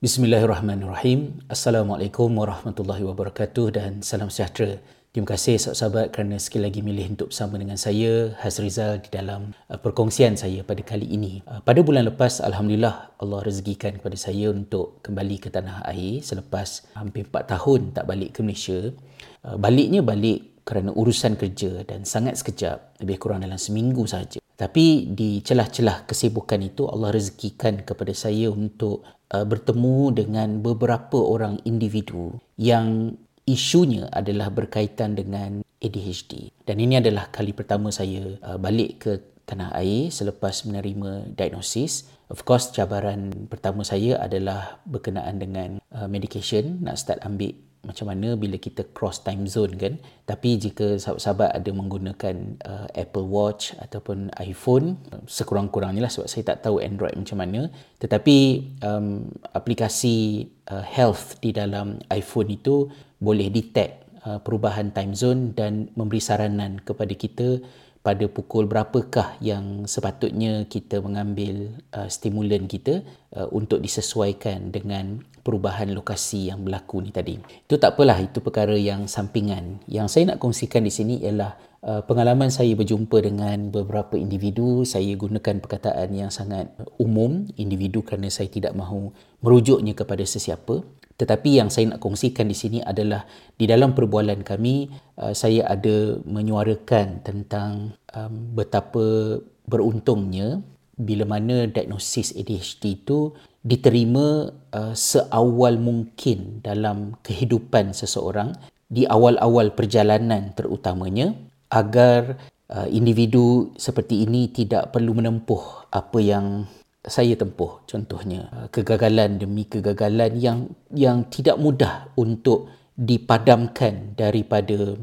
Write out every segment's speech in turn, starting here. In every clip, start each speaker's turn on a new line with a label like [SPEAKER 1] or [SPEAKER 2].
[SPEAKER 1] Bismillahirrahmanirrahim. Assalamualaikum warahmatullahi wabarakatuh dan salam sejahtera. Terima kasih sahabat-sahabat kerana sekali lagi milih untuk bersama dengan saya Hazrizal di dalam uh, perkongsian saya pada kali ini. Uh, pada bulan lepas alhamdulillah Allah rezekikan kepada saya untuk kembali ke tanah air selepas hampir 4 tahun tak balik ke Malaysia. Uh, baliknya balik kerana urusan kerja dan sangat sekejap, lebih kurang dalam seminggu saja. Tapi di celah-celah kesibukan itu Allah rezekikan kepada saya untuk uh, bertemu dengan beberapa orang individu yang isunya adalah berkaitan dengan ADHD. Dan ini adalah kali pertama saya uh, balik ke tanah air selepas menerima diagnosis. Of course, cabaran pertama saya adalah berkenaan dengan uh, medication, nak start ambil macam mana bila kita cross time zone kan. Tapi jika sahabat-sahabat ada menggunakan uh, Apple Watch ataupun iPhone sekurang-kurangnya lah sebab saya tak tahu Android macam mana. Tetapi um, aplikasi uh, health di dalam iPhone itu boleh detect uh, perubahan time zone dan memberi saranan kepada kita pada pukul berapakah yang sepatutnya kita mengambil uh, stimulan kita uh, untuk disesuaikan dengan perubahan lokasi yang berlaku ni tadi. Itu tak apalah, itu perkara yang sampingan. Yang saya nak kongsikan di sini ialah uh, pengalaman saya berjumpa dengan beberapa individu. Saya gunakan perkataan yang sangat umum, individu kerana saya tidak mahu merujuknya kepada sesiapa. Tetapi yang saya nak kongsikan di sini adalah di dalam perbualan kami uh, saya ada menyuarakan tentang um, betapa beruntungnya bila mana diagnosis ADHD itu diterima uh, seawal mungkin dalam kehidupan seseorang di awal-awal perjalanan terutamanya agar uh, individu seperti ini tidak perlu menempuh apa yang saya tempuh contohnya uh, kegagalan demi kegagalan yang yang tidak mudah untuk dipadamkan daripada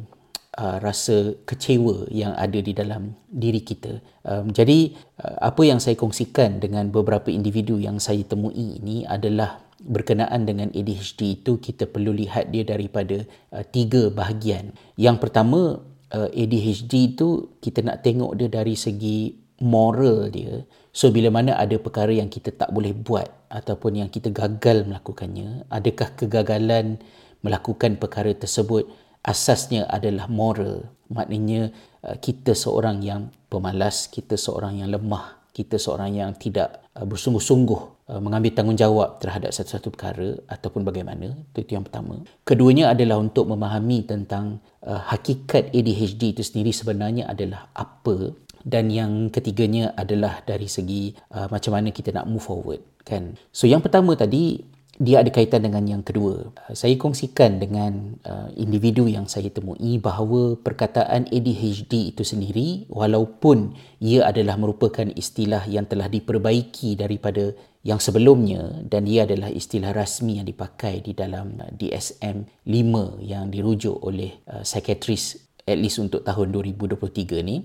[SPEAKER 1] uh, rasa kecewa yang ada di dalam diri kita. Um, jadi uh, apa yang saya kongsikan dengan beberapa individu yang saya temui ini adalah berkenaan dengan ADHD itu kita perlu lihat dia daripada uh, tiga bahagian. Yang pertama uh, ADHD itu kita nak tengok dia dari segi moral dia So bila mana ada perkara yang kita tak boleh buat ataupun yang kita gagal melakukannya, adakah kegagalan melakukan perkara tersebut asasnya adalah moral. Maknanya uh, kita seorang yang pemalas, kita seorang yang lemah, kita seorang yang tidak uh, bersungguh-sungguh uh, mengambil tanggungjawab terhadap satu-satu perkara ataupun bagaimana. Itu, itu yang pertama. Keduanya adalah untuk memahami tentang hakikat ADHD itu sendiri sebenarnya adalah apa dan yang ketiganya adalah dari segi uh, macam mana kita nak move forward kan? So yang pertama tadi dia ada kaitan dengan yang kedua. Uh, saya kongsikan dengan uh, individu yang saya temui bahawa perkataan ADHD itu sendiri walaupun ia adalah merupakan istilah yang telah diperbaiki daripada yang sebelumnya dan ia adalah istilah rasmi yang dipakai di dalam uh, DSM-5 yang dirujuk oleh uh, psikiatris at least untuk tahun 2023 ni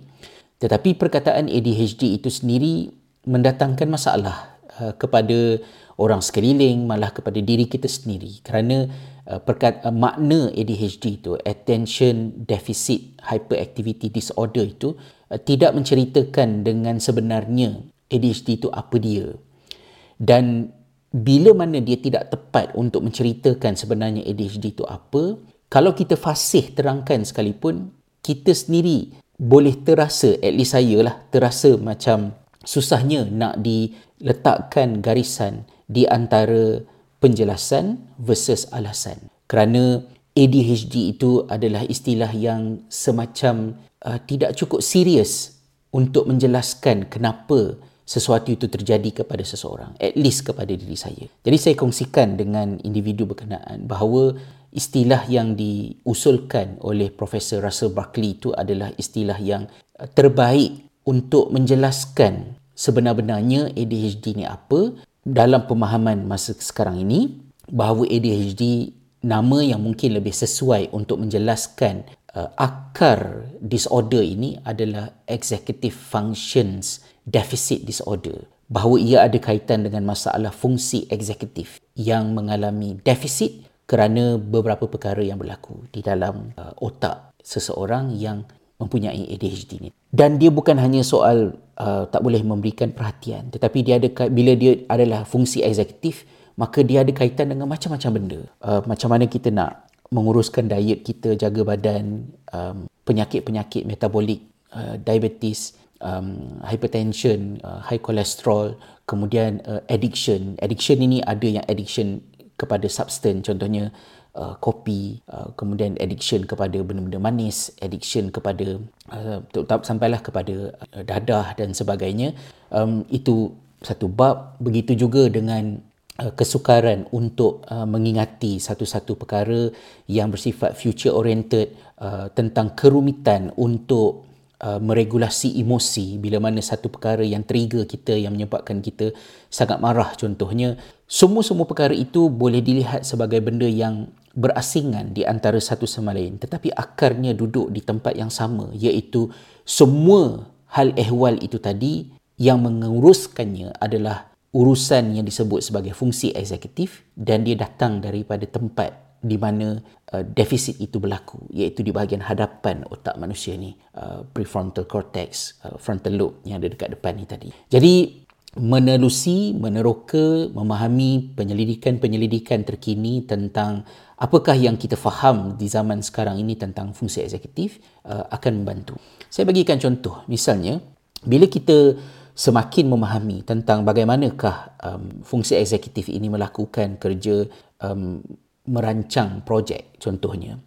[SPEAKER 1] tetapi perkataan ADHD itu sendiri mendatangkan masalah uh, kepada orang sekeliling malah kepada diri kita sendiri. Kerana uh, perkat, uh, makna ADHD itu attention deficit hyperactivity disorder itu uh, tidak menceritakan dengan sebenarnya ADHD itu apa dia. Dan bila mana dia tidak tepat untuk menceritakan sebenarnya ADHD itu apa kalau kita fasih terangkan sekalipun kita sendiri boleh terasa, at least saya lah, terasa macam susahnya nak diletakkan garisan di antara penjelasan versus alasan. Kerana ADHD itu adalah istilah yang semacam uh, tidak cukup serius untuk menjelaskan kenapa sesuatu itu terjadi kepada seseorang. At least kepada diri saya. Jadi saya kongsikan dengan individu berkenaan bahawa istilah yang diusulkan oleh Profesor Russell Barkley itu adalah istilah yang uh, terbaik untuk menjelaskan sebenar-benarnya ADHD ni apa. Dalam pemahaman masa sekarang ini bahawa ADHD nama yang mungkin lebih sesuai untuk menjelaskan uh, akar disorder ini adalah executive functions deficit disorder. Bahawa ia ada kaitan dengan masalah fungsi eksekutif yang mengalami defisit kerana beberapa perkara yang berlaku di dalam uh, otak seseorang yang mempunyai ADHD ni. Dan dia bukan hanya soal uh, tak boleh memberikan perhatian tetapi dia ada bila dia adalah fungsi eksekutif maka dia ada kaitan dengan macam-macam benda. Uh, macam mana kita nak menguruskan diet kita, jaga badan, um, penyakit-penyakit metabolik, uh, diabetes, um, hypertension, uh, high cholesterol, kemudian uh, addiction. Addiction ini ada yang addiction kepada substance, contohnya uh, kopi, uh, kemudian addiction kepada benda-benda manis, addiction kepada uh, sampailah kepada uh, dadah dan sebagainya. Um, itu satu bab. Begitu juga dengan Uh, kesukaran untuk uh, mengingati satu-satu perkara yang bersifat future oriented uh, tentang kerumitan untuk uh, meregulasi emosi bila mana satu perkara yang trigger kita yang menyebabkan kita sangat marah contohnya semua-semua perkara itu boleh dilihat sebagai benda yang berasingan di antara satu sama lain. Tetapi akarnya duduk di tempat yang sama iaitu semua hal ehwal itu tadi yang menguruskannya adalah urusan yang disebut sebagai fungsi eksekutif dan dia datang daripada tempat di mana uh, defisit itu berlaku iaitu di bahagian hadapan otak manusia ni uh, prefrontal cortex uh, frontal lobe yang ada dekat depan ni tadi. Jadi menelusi meneroka memahami penyelidikan-penyelidikan terkini tentang apakah yang kita faham di zaman sekarang ini tentang fungsi eksekutif uh, akan membantu. Saya bagikan contoh. Misalnya bila kita semakin memahami tentang bagaimanakah um, fungsi eksekutif ini melakukan kerja um, merancang projek contohnya.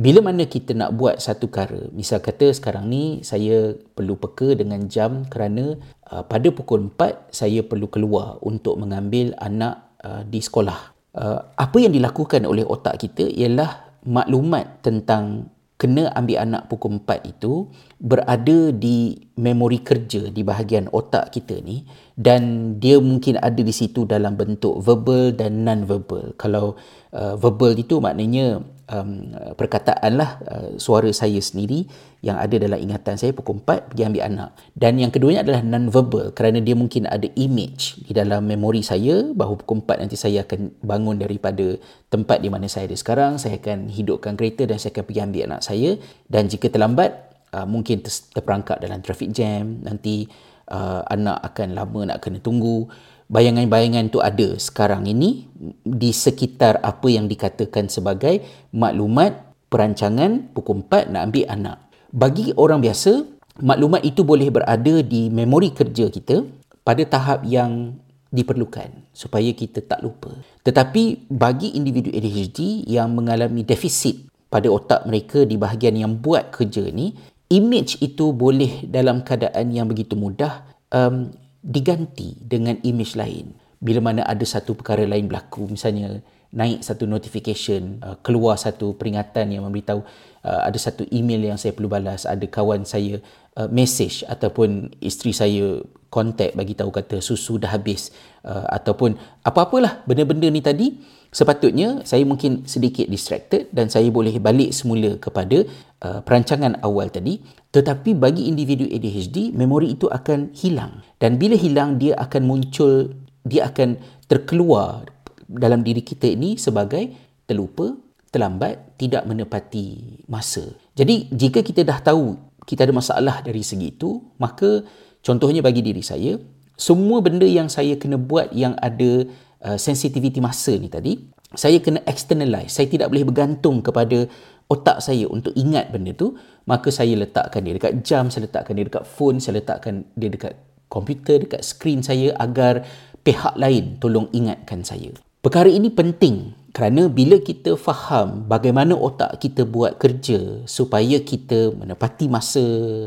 [SPEAKER 1] Bila mana kita nak buat satu perkara misal kata sekarang ni saya perlu peka dengan jam kerana uh, pada pukul 4 saya perlu keluar untuk mengambil anak uh, di sekolah uh, apa yang dilakukan oleh otak kita ialah maklumat tentang kena ambil anak pukul 4 itu berada di memori kerja di bahagian otak kita ni dan dia mungkin ada di situ dalam bentuk verbal dan non-verbal. Kalau uh, verbal itu maknanya um, perkataan lah uh, suara saya sendiri yang ada dalam ingatan saya pukul 4 pergi ambil anak. Dan yang keduanya adalah non-verbal kerana dia mungkin ada image di dalam memori saya bahawa pukul 4 nanti saya akan bangun daripada tempat di mana saya ada sekarang, saya akan hidupkan kereta dan saya akan pergi ambil anak saya dan jika terlambat uh, mungkin ter- terperangkap dalam traffic jam, nanti uh, anak akan lama nak kena tunggu. Bayangan-bayangan tu ada sekarang ini di sekitar apa yang dikatakan sebagai maklumat perancangan pukul 4 nak ambil anak. Bagi orang biasa, maklumat itu boleh berada di memori kerja kita pada tahap yang diperlukan supaya kita tak lupa. Tetapi bagi individu ADHD yang mengalami defisit pada otak mereka di bahagian yang buat kerja ni, image itu boleh dalam keadaan yang begitu mudah um, diganti dengan image lain. Bila mana ada satu perkara lain berlaku, misalnya naik satu notification, uh, keluar satu peringatan yang memberitahu uh, ada satu email yang saya perlu balas, ada kawan saya uh, message ataupun isteri saya contact bagi tahu kata susu dah habis uh, ataupun apa-apalah benda-benda ni tadi. Sepatutnya saya mungkin sedikit distracted dan saya boleh balik semula kepada uh, perancangan awal tadi. Tetapi bagi individu ADHD memori itu akan hilang. Dan bila hilang dia akan muncul dia akan terkeluar dalam diri kita ini sebagai terlupa, terlambat, tidak menepati masa. Jadi jika kita dah tahu kita ada masalah dari segi itu, maka contohnya bagi diri saya, semua benda yang saya kena buat yang ada uh, sensitivity masa ni tadi, saya kena externalize. Saya tidak boleh bergantung kepada otak saya untuk ingat benda tu, maka saya letakkan dia dekat jam, saya letakkan dia dekat phone, saya letakkan dia dekat komputer, dekat skrin saya agar pihak lain tolong ingatkan saya. Perkara ini penting kerana bila kita faham bagaimana otak kita buat kerja supaya kita menepati masa,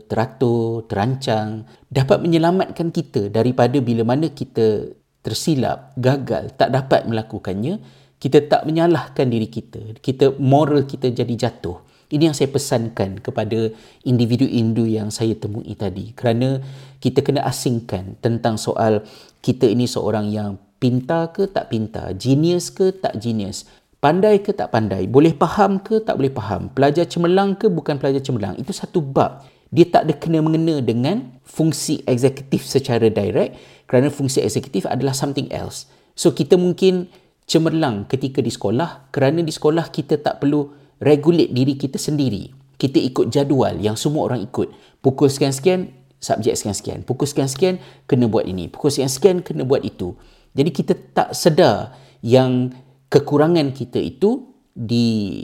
[SPEAKER 1] teratur, terancang, dapat menyelamatkan kita daripada bila mana kita tersilap, gagal, tak dapat melakukannya, kita tak menyalahkan diri kita. Kita moral kita jadi jatuh. Ini yang saya pesankan kepada individu-individu yang saya temui tadi. Kerana kita kena asingkan tentang soal kita ini seorang yang pintar ke tak pintar, genius ke tak genius, pandai ke tak pandai, boleh faham ke tak boleh faham, pelajar cemerlang ke bukan pelajar cemerlang, itu satu bab. Dia tak ada kena mengena dengan fungsi eksekutif secara direct kerana fungsi eksekutif adalah something else. So kita mungkin cemerlang ketika di sekolah kerana di sekolah kita tak perlu regulate diri kita sendiri. Kita ikut jadual yang semua orang ikut. Pukul sekian-sekian, subjek sekian-sekian. Pukul sekian-sekian, kena buat ini. Pukul sekian-sekian, kena buat itu. Jadi kita tak sedar yang kekurangan kita itu di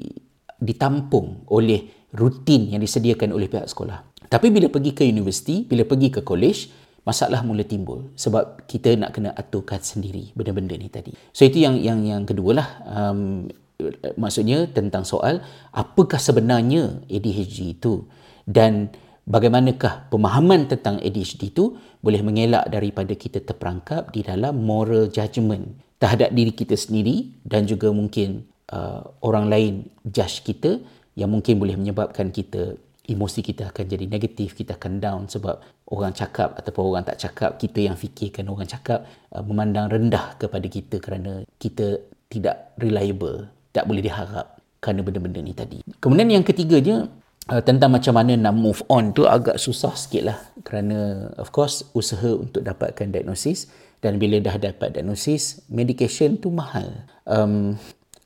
[SPEAKER 1] ditampung oleh rutin yang disediakan oleh pihak sekolah. Tapi bila pergi ke universiti, bila pergi ke college, masalah mula timbul sebab kita nak kena aturkan sendiri benda-benda ni tadi. So itu yang yang yang kedua lah. Um, maksudnya tentang soal apakah sebenarnya ADHD itu dan bagaimanakah pemahaman tentang ADHD itu boleh mengelak daripada kita terperangkap di dalam moral judgement terhadap diri kita sendiri dan juga mungkin uh, orang lain judge kita yang mungkin boleh menyebabkan kita emosi kita akan jadi negatif, kita akan down sebab orang cakap ataupun orang tak cakap, kita yang fikirkan orang cakap uh, memandang rendah kepada kita kerana kita tidak reliable, tak boleh diharap kerana benda-benda ni tadi. Kemudian yang ketiganya, uh, tentang macam mana nak move on tu agak susah sikit lah kerana of course usaha untuk dapatkan diagnosis dan bila dah dapat diagnosis, medication tu mahal. Um,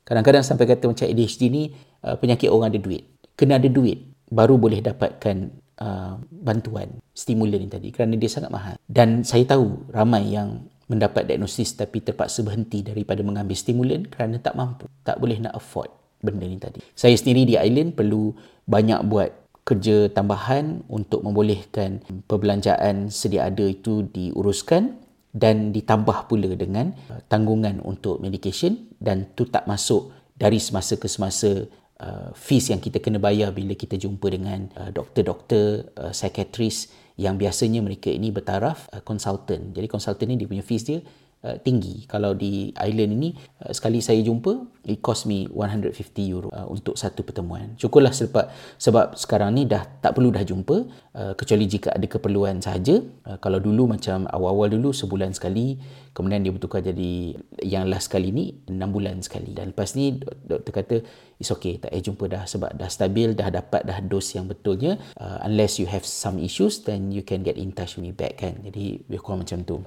[SPEAKER 1] kadang-kadang sampai kata macam ADHD ni, uh, penyakit orang ada duit. Kena ada duit baru boleh dapatkan uh, bantuan stimulan ini tadi kerana dia sangat mahal. Dan saya tahu ramai yang mendapat diagnosis tapi terpaksa berhenti daripada mengambil stimulan kerana tak mampu, tak boleh nak afford benda ni tadi. Saya sendiri di island perlu banyak buat kerja tambahan untuk membolehkan perbelanjaan sedia ada itu diuruskan dan ditambah pula dengan uh, tanggungan untuk medication dan tu tak masuk dari semasa ke semasa uh, fees yang kita kena bayar bila kita jumpa dengan uh, doktor-doktor, uh, psychiatrist yang biasanya mereka ini bertaraf uh, consultant. Jadi consultant ni dia punya fees dia uh, tinggi. Kalau di island ini uh, sekali saya jumpa it cost me 150 euro uh, untuk satu pertemuan. Syukurlah sebab sebab sekarang ni dah tak perlu dah jumpa uh, kecuali jika ada keperluan sahaja. Uh, kalau dulu macam awal-awal dulu sebulan sekali kemudian dia bertukar jadi yang last kali ni 6 bulan sekali dan lepas ni doktor kata it's okay tak payah jumpa dah sebab dah stabil dah dapat dah dos yang betulnya uh, unless you have some issues then you can get in touch with me back kan jadi lebih kurang macam tu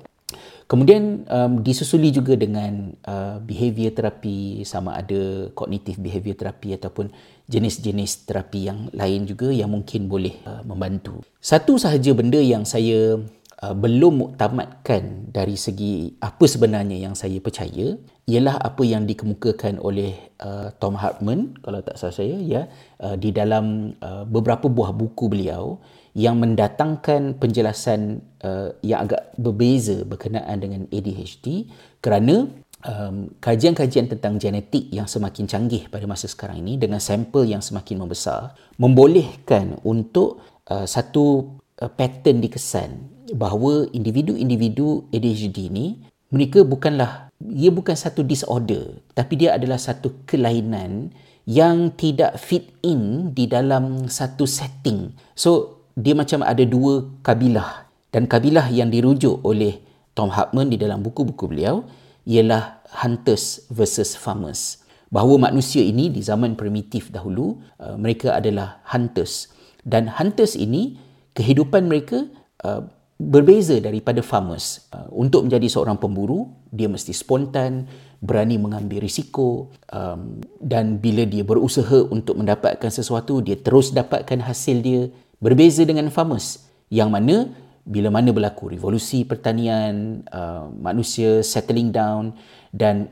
[SPEAKER 1] Kemudian um, disusuli juga dengan uh, behavior terapi sama ada cognitive behavior terapi ataupun jenis-jenis terapi yang lain juga yang mungkin boleh uh, membantu. Satu sahaja benda yang saya uh, belum muktamadkan dari segi apa sebenarnya yang saya percaya ialah apa yang dikemukakan oleh uh, Tom Hartman kalau tak salah saya ya uh, di dalam uh, beberapa buah buku beliau yang mendatangkan penjelasan uh, yang agak berbeza berkenaan dengan ADHD kerana um, kajian-kajian tentang genetik yang semakin canggih pada masa sekarang ini dengan sampel yang semakin membesar membolehkan untuk uh, satu uh, pattern dikesan bahawa individu-individu ADHD ini mereka bukanlah ia bukan satu disorder tapi dia adalah satu kelainan yang tidak fit in di dalam satu setting. So dia macam ada dua kabilah dan kabilah yang dirujuk oleh Tom Hartman di dalam buku-buku beliau ialah hunters versus farmers. Bahawa manusia ini di zaman primitif dahulu uh, mereka adalah hunters dan hunters ini kehidupan mereka uh, berbeza daripada farmers. Uh, untuk menjadi seorang pemburu, dia mesti spontan, berani mengambil risiko um, dan bila dia berusaha untuk mendapatkan sesuatu, dia terus dapatkan hasil dia. Berbeza dengan farmers yang mana bila mana berlaku revolusi pertanian, uh, manusia settling down dan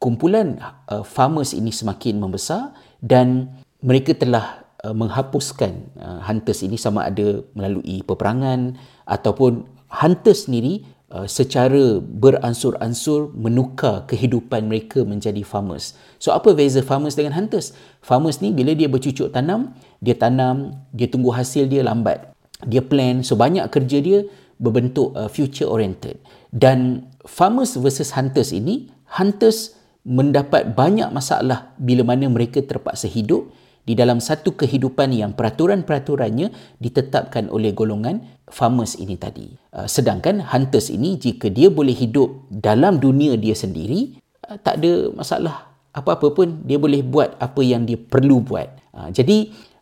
[SPEAKER 1] kumpulan uh, farmers ini semakin membesar dan mereka telah Uh, menghapuskan uh, hunters ini sama ada melalui peperangan ataupun hunters sendiri uh, secara beransur-ansur menukar kehidupan mereka menjadi farmers. So apa beza farmers dengan hunters? Farmers ni bila dia bercucuk tanam, dia tanam, dia tunggu hasil dia lambat. Dia plan, so banyak kerja dia berbentuk uh, future oriented. Dan farmers versus hunters ini, hunters mendapat banyak masalah bila mana mereka terpaksa hidup di dalam satu kehidupan yang peraturan-peraturannya ditetapkan oleh golongan farmers ini tadi. Uh, sedangkan hunters ini jika dia boleh hidup dalam dunia dia sendiri, uh, tak ada masalah apa-apa pun dia boleh buat apa yang dia perlu buat.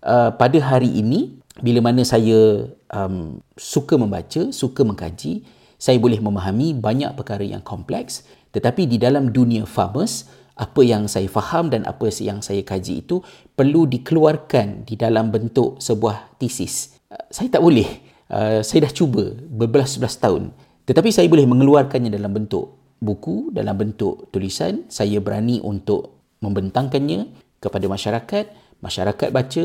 [SPEAKER 1] Uh, pada hari ini bila mana saya um, suka membaca, suka mengkaji, saya boleh memahami banyak perkara yang kompleks tetapi di dalam dunia farmers apa yang saya faham dan apa yang saya kaji itu perlu dikeluarkan di dalam bentuk sebuah tesis. Uh, saya tak boleh. Uh, saya dah cuba berbelas-belas tahun. Tetapi saya boleh mengeluarkannya dalam bentuk buku dalam bentuk tulisan saya berani untuk membentangkannya kepada masyarakat masyarakat baca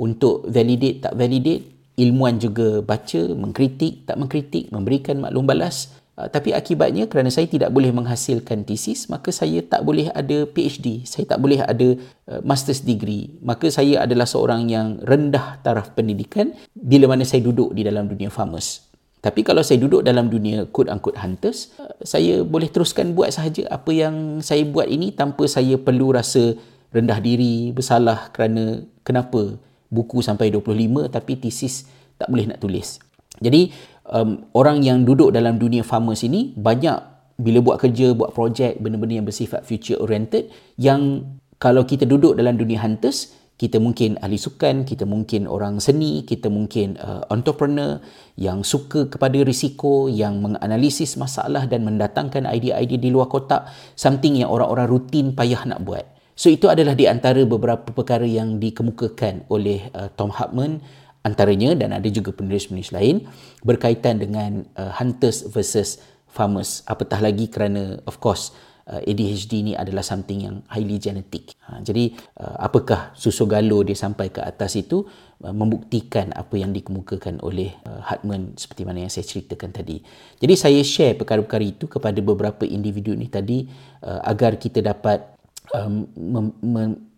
[SPEAKER 1] untuk validate tak validate ilmuwan juga baca mengkritik tak mengkritik memberikan maklum balas. Uh, tapi akibatnya kerana saya tidak boleh menghasilkan tesis maka saya tak boleh ada PhD saya tak boleh ada uh, master's degree. Maka saya adalah seorang yang rendah taraf pendidikan bila mana saya duduk di dalam dunia farmers. Tapi kalau saya duduk dalam dunia quote unquote hunters uh, saya boleh teruskan buat sahaja apa yang saya buat ini tanpa saya perlu rasa rendah diri bersalah kerana kenapa buku sampai 25 tapi tesis tak boleh nak tulis jadi um, orang yang duduk dalam dunia farmers ini banyak bila buat kerja, buat projek, benda-benda yang bersifat future oriented yang kalau kita duduk dalam dunia hunters, kita mungkin ahli sukan, kita mungkin orang seni, kita mungkin uh, entrepreneur yang suka kepada risiko, yang menganalisis masalah dan mendatangkan idea-idea di luar kotak, something yang orang-orang rutin payah nak buat. So itu adalah di antara beberapa perkara yang dikemukakan oleh uh, Tom Hartman antaranya dan ada juga penulis-penulis lain berkaitan dengan uh, hunters versus farmers. Apatah lagi kerana of course uh, ADHD ni adalah something yang highly genetic. Ha, jadi uh, apakah susu galo dia sampai ke atas itu uh, membuktikan apa yang dikemukakan oleh uh, Hartman seperti mana yang saya ceritakan tadi. Jadi saya share perkara-perkara itu kepada beberapa individu ni tadi uh, agar kita dapat um,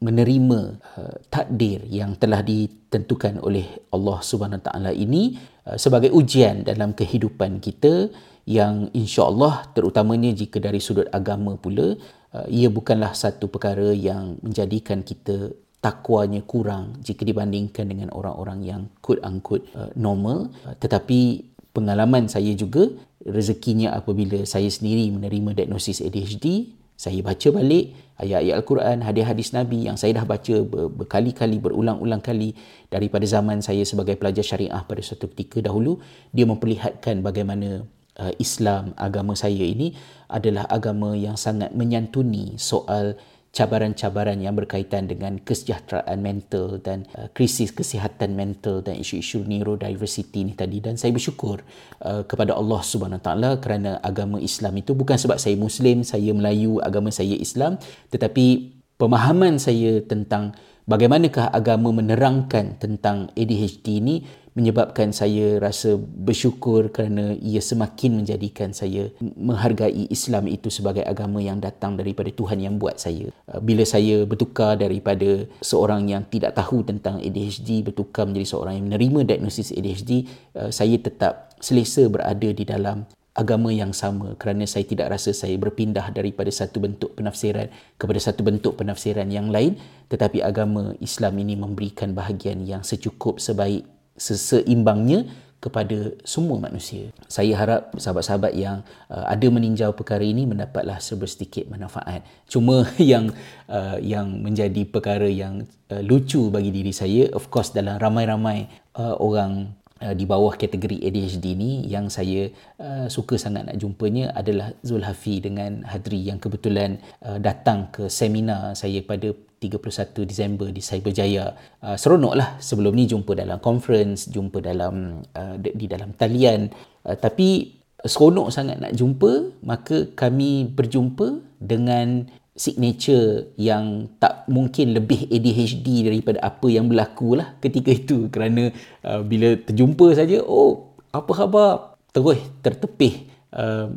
[SPEAKER 1] menerima uh, takdir yang telah ditentukan oleh Allah Subhanahu Taala ini uh, sebagai ujian dalam kehidupan kita yang insya-Allah terutamanya jika dari sudut agama pula uh, ia bukanlah satu perkara yang menjadikan kita takwanya kurang jika dibandingkan dengan orang-orang yang quote unquote uh, normal. Uh, tetapi pengalaman saya juga rezekinya apabila saya sendiri menerima diagnosis ADHD saya baca balik ayat-ayat Al-Quran, hadis-hadis Nabi yang saya dah baca berkali-kali, berulang-ulang kali daripada zaman saya sebagai pelajar syariah pada suatu ketika dahulu, dia memperlihatkan bagaimana uh, Islam, agama saya ini adalah agama yang sangat menyantuni soal cabaran-cabaran yang berkaitan dengan kesejahteraan mental dan uh, krisis kesihatan mental dan isu-isu neurodiversity ni tadi. Dan saya bersyukur uh, kepada Allah Subhanahu taala kerana agama Islam itu bukan sebab saya muslim saya Melayu agama saya Islam tetapi pemahaman saya tentang bagaimanakah agama menerangkan tentang ADHD ini menyebabkan saya rasa bersyukur kerana ia semakin menjadikan saya menghargai Islam itu sebagai agama yang datang daripada Tuhan yang buat saya. Uh, bila saya bertukar daripada seorang yang tidak tahu tentang ADHD bertukar menjadi seorang yang menerima diagnosis ADHD, uh, saya tetap selesa berada di dalam agama yang sama kerana saya tidak rasa saya berpindah daripada satu bentuk penafsiran kepada satu bentuk penafsiran yang lain tetapi agama Islam ini memberikan bahagian yang secukup sebaik seseimbangnya kepada semua manusia. Saya harap sahabat-sahabat yang uh, ada meninjau perkara ini mendapatlah sedikit manfaat. Cuma yang uh, yang menjadi perkara yang uh, lucu bagi diri saya, of course dalam ramai-ramai uh, orang uh, di bawah kategori ADHD ni yang saya uh, suka sangat nak jumpanya adalah Zulhafi dengan Hadri yang kebetulan uh, datang ke seminar saya pada 31 Disember di Cyberjaya. Uh, seronoklah sebelum ni jumpa dalam conference, jumpa dalam uh, di dalam talian. Uh, tapi seronok sangat nak jumpa, maka kami berjumpa dengan signature yang tak mungkin lebih ADHD daripada apa yang berlaku lah ketika itu kerana uh, bila terjumpa saja oh apa khabar terus tertepih uh,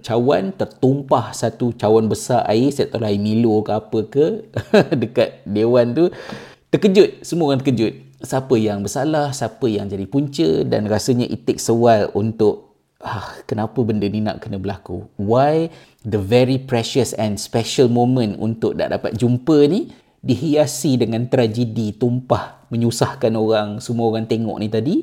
[SPEAKER 1] cawan tertumpah satu cawan besar air saya tahu lah air Milo ke apa ke dekat dewan tu terkejut. Semua orang terkejut. Siapa yang bersalah siapa yang jadi punca dan rasanya it takes a while untuk ah, kenapa benda ni nak kena berlaku? Why the very precious and special moment untuk nak dapat jumpa ni dihiasi dengan tragedi tumpah menyusahkan orang semua orang tengok ni tadi.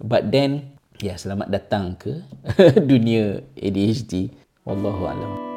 [SPEAKER 1] But then Ya, selamat datang ke dunia ADHD. Wallahu a'lam.